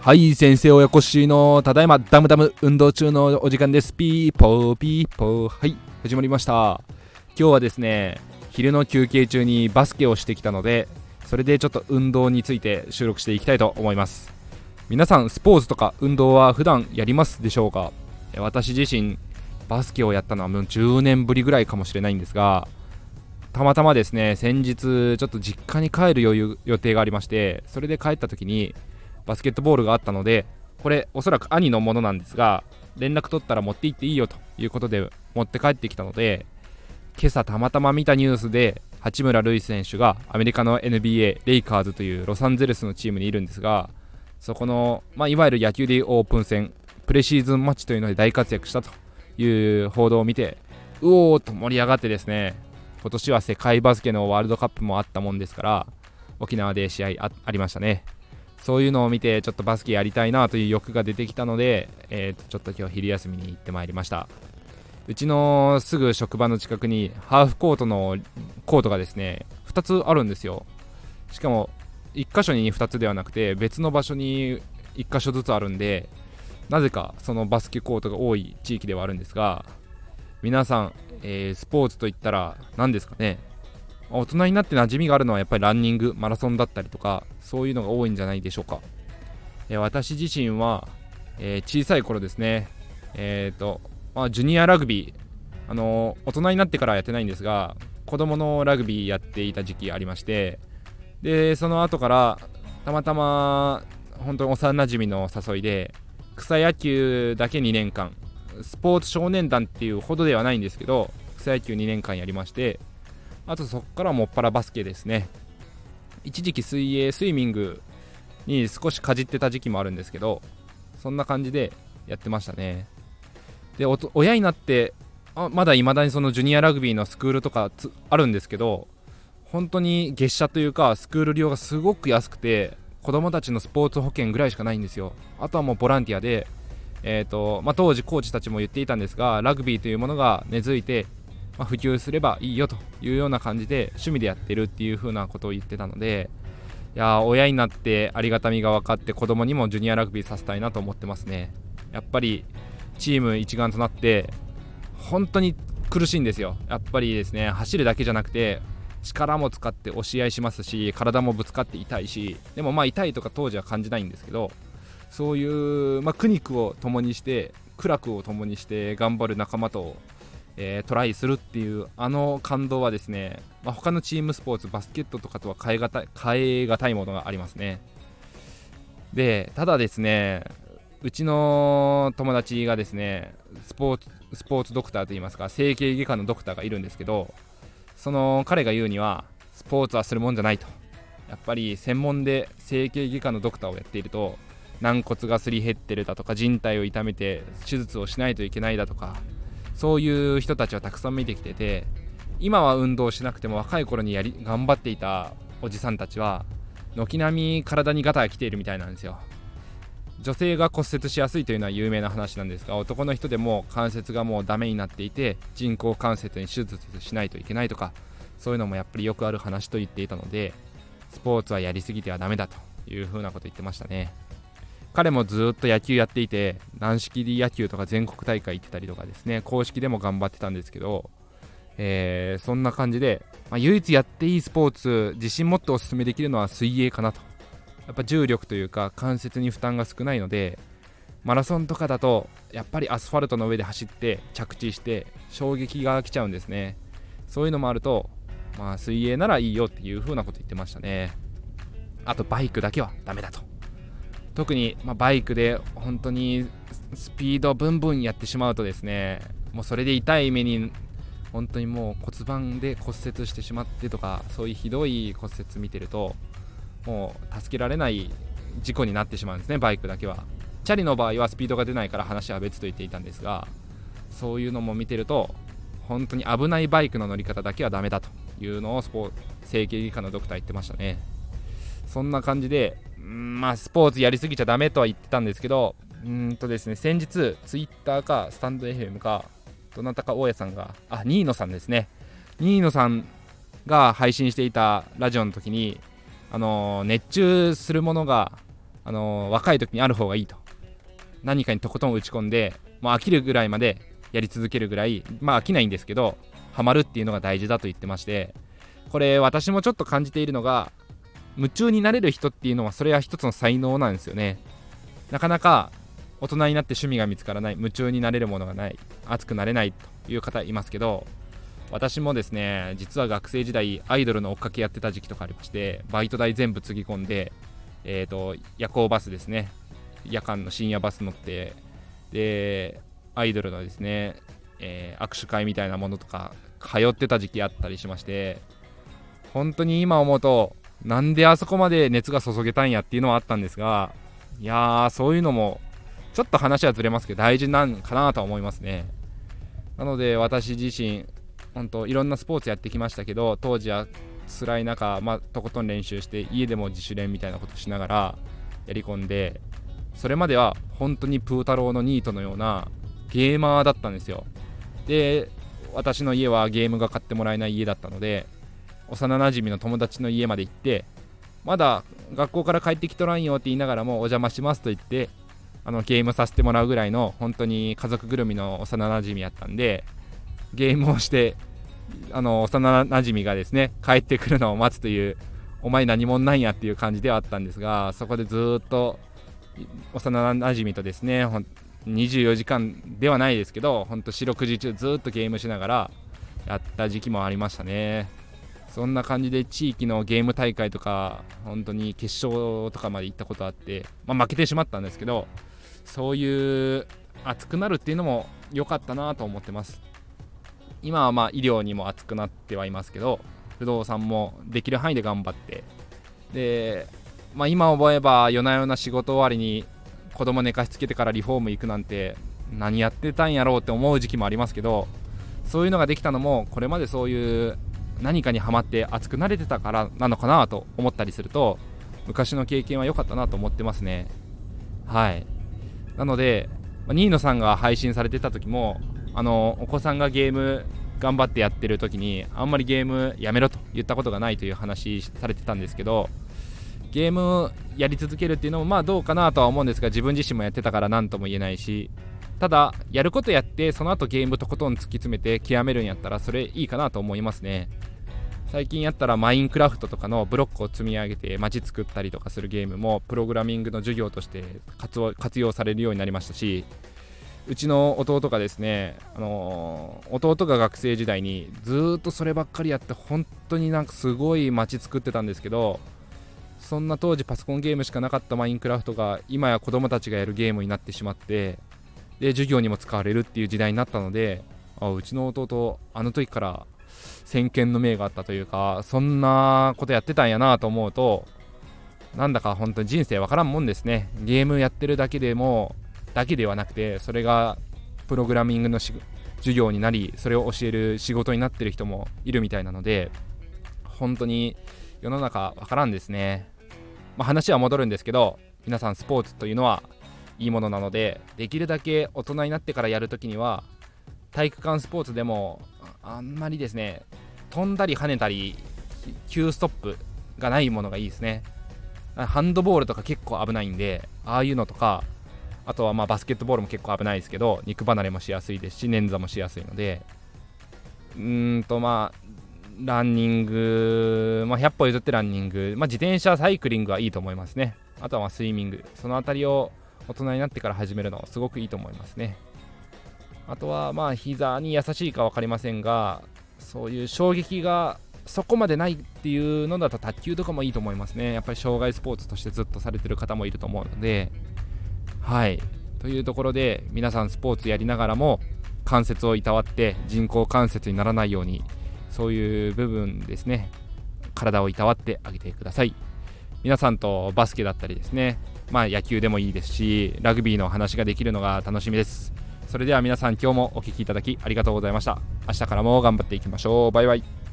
はい先生親子しのただいまダムダム運動中のお時間です。ピーポーピーポー。はい始まりました。今日はですね昼の休憩中にバスケをしてきたのでそれでちょっと運動について収録していきたいと思います。皆さんスポーツとか運動は普段やりますでしょうか？私自身バスケをやったのはもう10年ぶりぐらいかもしれないんですがたまたまですね先日ちょっと実家に帰る余裕予定がありましてそれで帰った時にバスケットボールがあったのでこれおそらく兄のものなんですが連絡取ったら持って行っていいよということで持って帰ってきたので今朝たまたま見たニュースで八村塁選手がアメリカの NBA レイカーズというロサンゼルスのチームにいるんですがそこの、まあ、いわゆる野球でオープン戦プレシーズンマッチというので大活躍したという報道を見てうおーと盛り上がってですね今年は世界バスケのワールドカップもあったもんですから沖縄で試合ありましたね。そういうのを見てちょっとバスケやりたいなという欲が出てきたので、えー、とちょっと今日昼休みに行ってまいりました。うちのすぐ職場の近くにハーフコートのコートがですね2つあるんですよ。しかも1箇所に2つではなくて別の場所に1箇所ずつあるんでなぜかそのバスケコートが多い地域ではあるんですが皆さん、えー、スポーツといったら何ですかね。大人になって馴染みがあるのはやっぱりランニングマラソンだったりとかそういうのが多いんじゃないでしょうか、えー、私自身は、えー、小さい頃ですね。えっ、と、まあ、ジュニアラグビーあの大人になってからやってないんですが子供のラグビーやっていた時期ありましてでその後からたまたま本当に幼なじみの誘いで草野球だけ2年間スポーツ少年団っていうほどではないんですけど草野球2年間やりましてあとそこからもっぱらバスケですね。一時期水泳スイミングに少しかじってた時期もあるんですけどそんな感じでやってましたね。で親になってあまだいまだにそのジュニアラグビーのスクールとかあるんですけど本当に月謝というかスクール料がすごく安くて子供たちのスポーツ保険ぐらいしかないんですよ。あとはもうボランティアでえーとまあ、当時コーチたちも言っていたんですがラグビーというものが根付いてまあ、普及すればいいよというような感じで趣味でやってるっていう風なことを言ってたのでいや親になってありがたみが分かって子供にもジュニアラグビーさせたいなと思ってますね。やっぱりチーム一丸となって本当に苦しいんですよ。やっぱりですね走るだけじゃなくて力も使って押し合いしますし体もぶつかって痛いしでもまあ痛いとか当時は感じないんですけどそういう、まあ、苦肉を共にして苦楽を共にして頑張る仲間とえー、トライするっていうあの感動はですね、まあ、他のチームスポーツバスケットとかとは変えがた変え難いものがありますね。でただですねうちの友達がですねスポーツスポーツドクターといいますか整形外科のドクターがいるんですけどその彼が言うにはスポーツはするもんじゃないと。やっぱり専門で整形外科のドクターをやっていると軟骨がすり減ってるだとか人体を痛めて手術をしないといけないだとかそういう人たちはたくさん見てきてて今は運動しなくても若い頃にやり頑張っていたおじさんたちは軒並み体にガタが来ているみたいなんですよ。女性が骨折しやすいというのは有名な話なんですが男の人でも関節がもうダメになっていて人工関節に手術しないといけないとかそういうのもやっぱりよくある話と言っていたのでスポーツはやりすぎてはダメだというふうなこと言ってましたね。彼もずっと野球やっていて軟式野球とか全国大会行ってたりとかですね公式でも頑張ってたんですけど、えー、そんな感じで、まあ、唯一やっていいスポーツ自信持っておすすめできるのは水泳かなと。やっぱ重力というか関節に負担が少ないのでマラソンとかだとやっぱりアスファルトの上で走って着地して衝撃が来ちゃうんですね。そういうのもあるとまあ水泳ならいいよっていう風なこと言ってましたね。あとバイクだけはダメだと。特に、ま、バイクで本当にスピードブンブンやってしまうとですねもうそれで痛い目に本当にもう骨盤で骨折してしまってとかそういうひどい骨折見てるともう助けられない事故になってしまうんですねバイクだけは。チャリの場合はスピードが出ないから話は別と言っていたんですがそういうのも見てると本当に危ないバイクの乗り方だけはダメだというのをスポ整形外科のドクター言ってましたね。そんな感じでまあ、スポーツやりすぎちゃダメとは言ってたんですけど、うんとですね、先日、ツイッターかスタンド FM か、どなたか大家さんが、あ、ニーノさんですね。ニーノさんが配信していたラジオの時に、あの熱中するものが、あの若い時にある方がいいと何かにとことん打ち込んでもう飽きるぐらいまでやり続けるぐらいまあ飽きないんですけどハマるっていうのが大事だと言ってましてこれ私もちょっと感じているのが夢中になれる人っていうのはそれは一つの才能なんですよね。なかなか大人になって趣味が見つからない夢中になれるものがない熱くなれないという方いますけど私もですね実は学生時代アイドルの追っかけやってた時期とかありましてバイト代全部つぎ込んでえっ、ー、と夜行バスですね。夜間の深夜バス乗ってでアイドルのですね、えー、握手会みたいなものとか通ってた時期あったりしまして本当に今思うとなんであそこまで熱が注げたんやっていうのはあったんですがいやーそういうのもちょっと話はずれますけど大事なんかなとは思いますね。なので私自身本当いろんなスポーツやってきましたけど当時は辛い中、まあ、とことん練習して家でも自主練みたいなことしながらやり込んでそれまでは本当にプー太郎のニートのようなゲーマーだったんですよ。で私の家はゲームが買ってもらえない家だったので幼なじみの友達の家まで行ってまだ学校から帰ってきとらんよって言いながらもお邪魔しますと言ってあのゲームさせてもらうぐらいの本当に家族ぐるみの幼なじみやったんでゲームをしてあの幼なじみがですね帰ってくるのを待つというお前何者なんやっていう感じではあったんですがそこでずっと幼なじみとですね24時間ではないですけど本当四六時中ずっとゲームしながらやった時期もありましたね。そんな感じで地域のゲーム大会とか本当に決勝とかまで行ったことあって、まあ、負けてしまったんですけどそういう熱くなるっていうのも良かったなと思ってます。今はまあ医療にも熱くなってはいますけど不動産もできる範囲で頑張って。で、まあ、今思えば夜な夜な仕事終わりに子供寝かしつけてからリフォーム行くなんて何やってたんやろうって思う時期もありますけどそういうのができたのもこれまでそういう何かにはまって熱くなれてたからなのかなと思ったりすると昔の経験は良かったなと思ってますね。はい。なので、まニーノさんが配信されてた時も、あのお子さんがゲーム頑張ってやってる時に、あんまりゲームやめろと言ったことがないという話されてたんですけど、ゲームやり続けるっていうのもまあどうかなとは思うんですが、自分自身もやってたから何とも言えないし、ただ、やることやって、その後ゲームとことん突き詰めて極めるんやったら、それいいかなと思いますね。最近やったらマインクラフトとかのブロックを積み上げて街作ったりとかするゲームもプログラミングの授業として活用されるようになりましたしうちの弟がですね、あのー、弟が学生時代にずっとそればっかりやって本当になんかすごい街作ってたんですけどそんな当時パソコンゲームしかなかったマインクラフトが今や子供たちがやるゲームになってしまってで授業にも使われるっていう時代になったのであうちの弟あの時から先見の明があったというかそんなことやってたんやなと思うとなんだか本当に人生わからんもんですね。ゲームやってるだけでもだけではなくてそれがプログラミングの授業になりそれを教える仕事になってる人もいるみたいなので本当に世の中わからんですね、まあ、話は戻るんですけど皆さんスポーツというのはいいものなのでできるだけ大人になってからやるときには体育館スポーツでもあんまりですね飛んだり跳ねたり急ストップがないものがいいですね。ハンドボールとか結構危ないんでああいうのとかあとはまあバスケットボールも結構危ないですけど肉離れもしやすいですし捻挫もしやすいので。うーんとまあランニング、まあ、100歩譲ってランニング、まあ、自転車サイクリングはいいと思いますね。あとはまスイミング。その辺りを大人になってから始めるのすごくいいと思いますね。あとはまあ膝に優しいか分かりませんがそういう衝撃がそこまでないっていうのだと卓球とかもいいと思いますね。やっぱり障害スポーツとしてずっとされてる方もいると思うので。はい。というところで皆さんスポーツやりながらも関節をいたわって人工関節にならないようにそういう部分ですね。体をいたわってあげてください。皆さんとバスケだったりですね。まあ野球でもいいですしラグビーの話ができるのが楽しみです。それでは皆さん今日もお聴きいただきありがとうございました。明日からも頑張っていきましょう。バイバイ。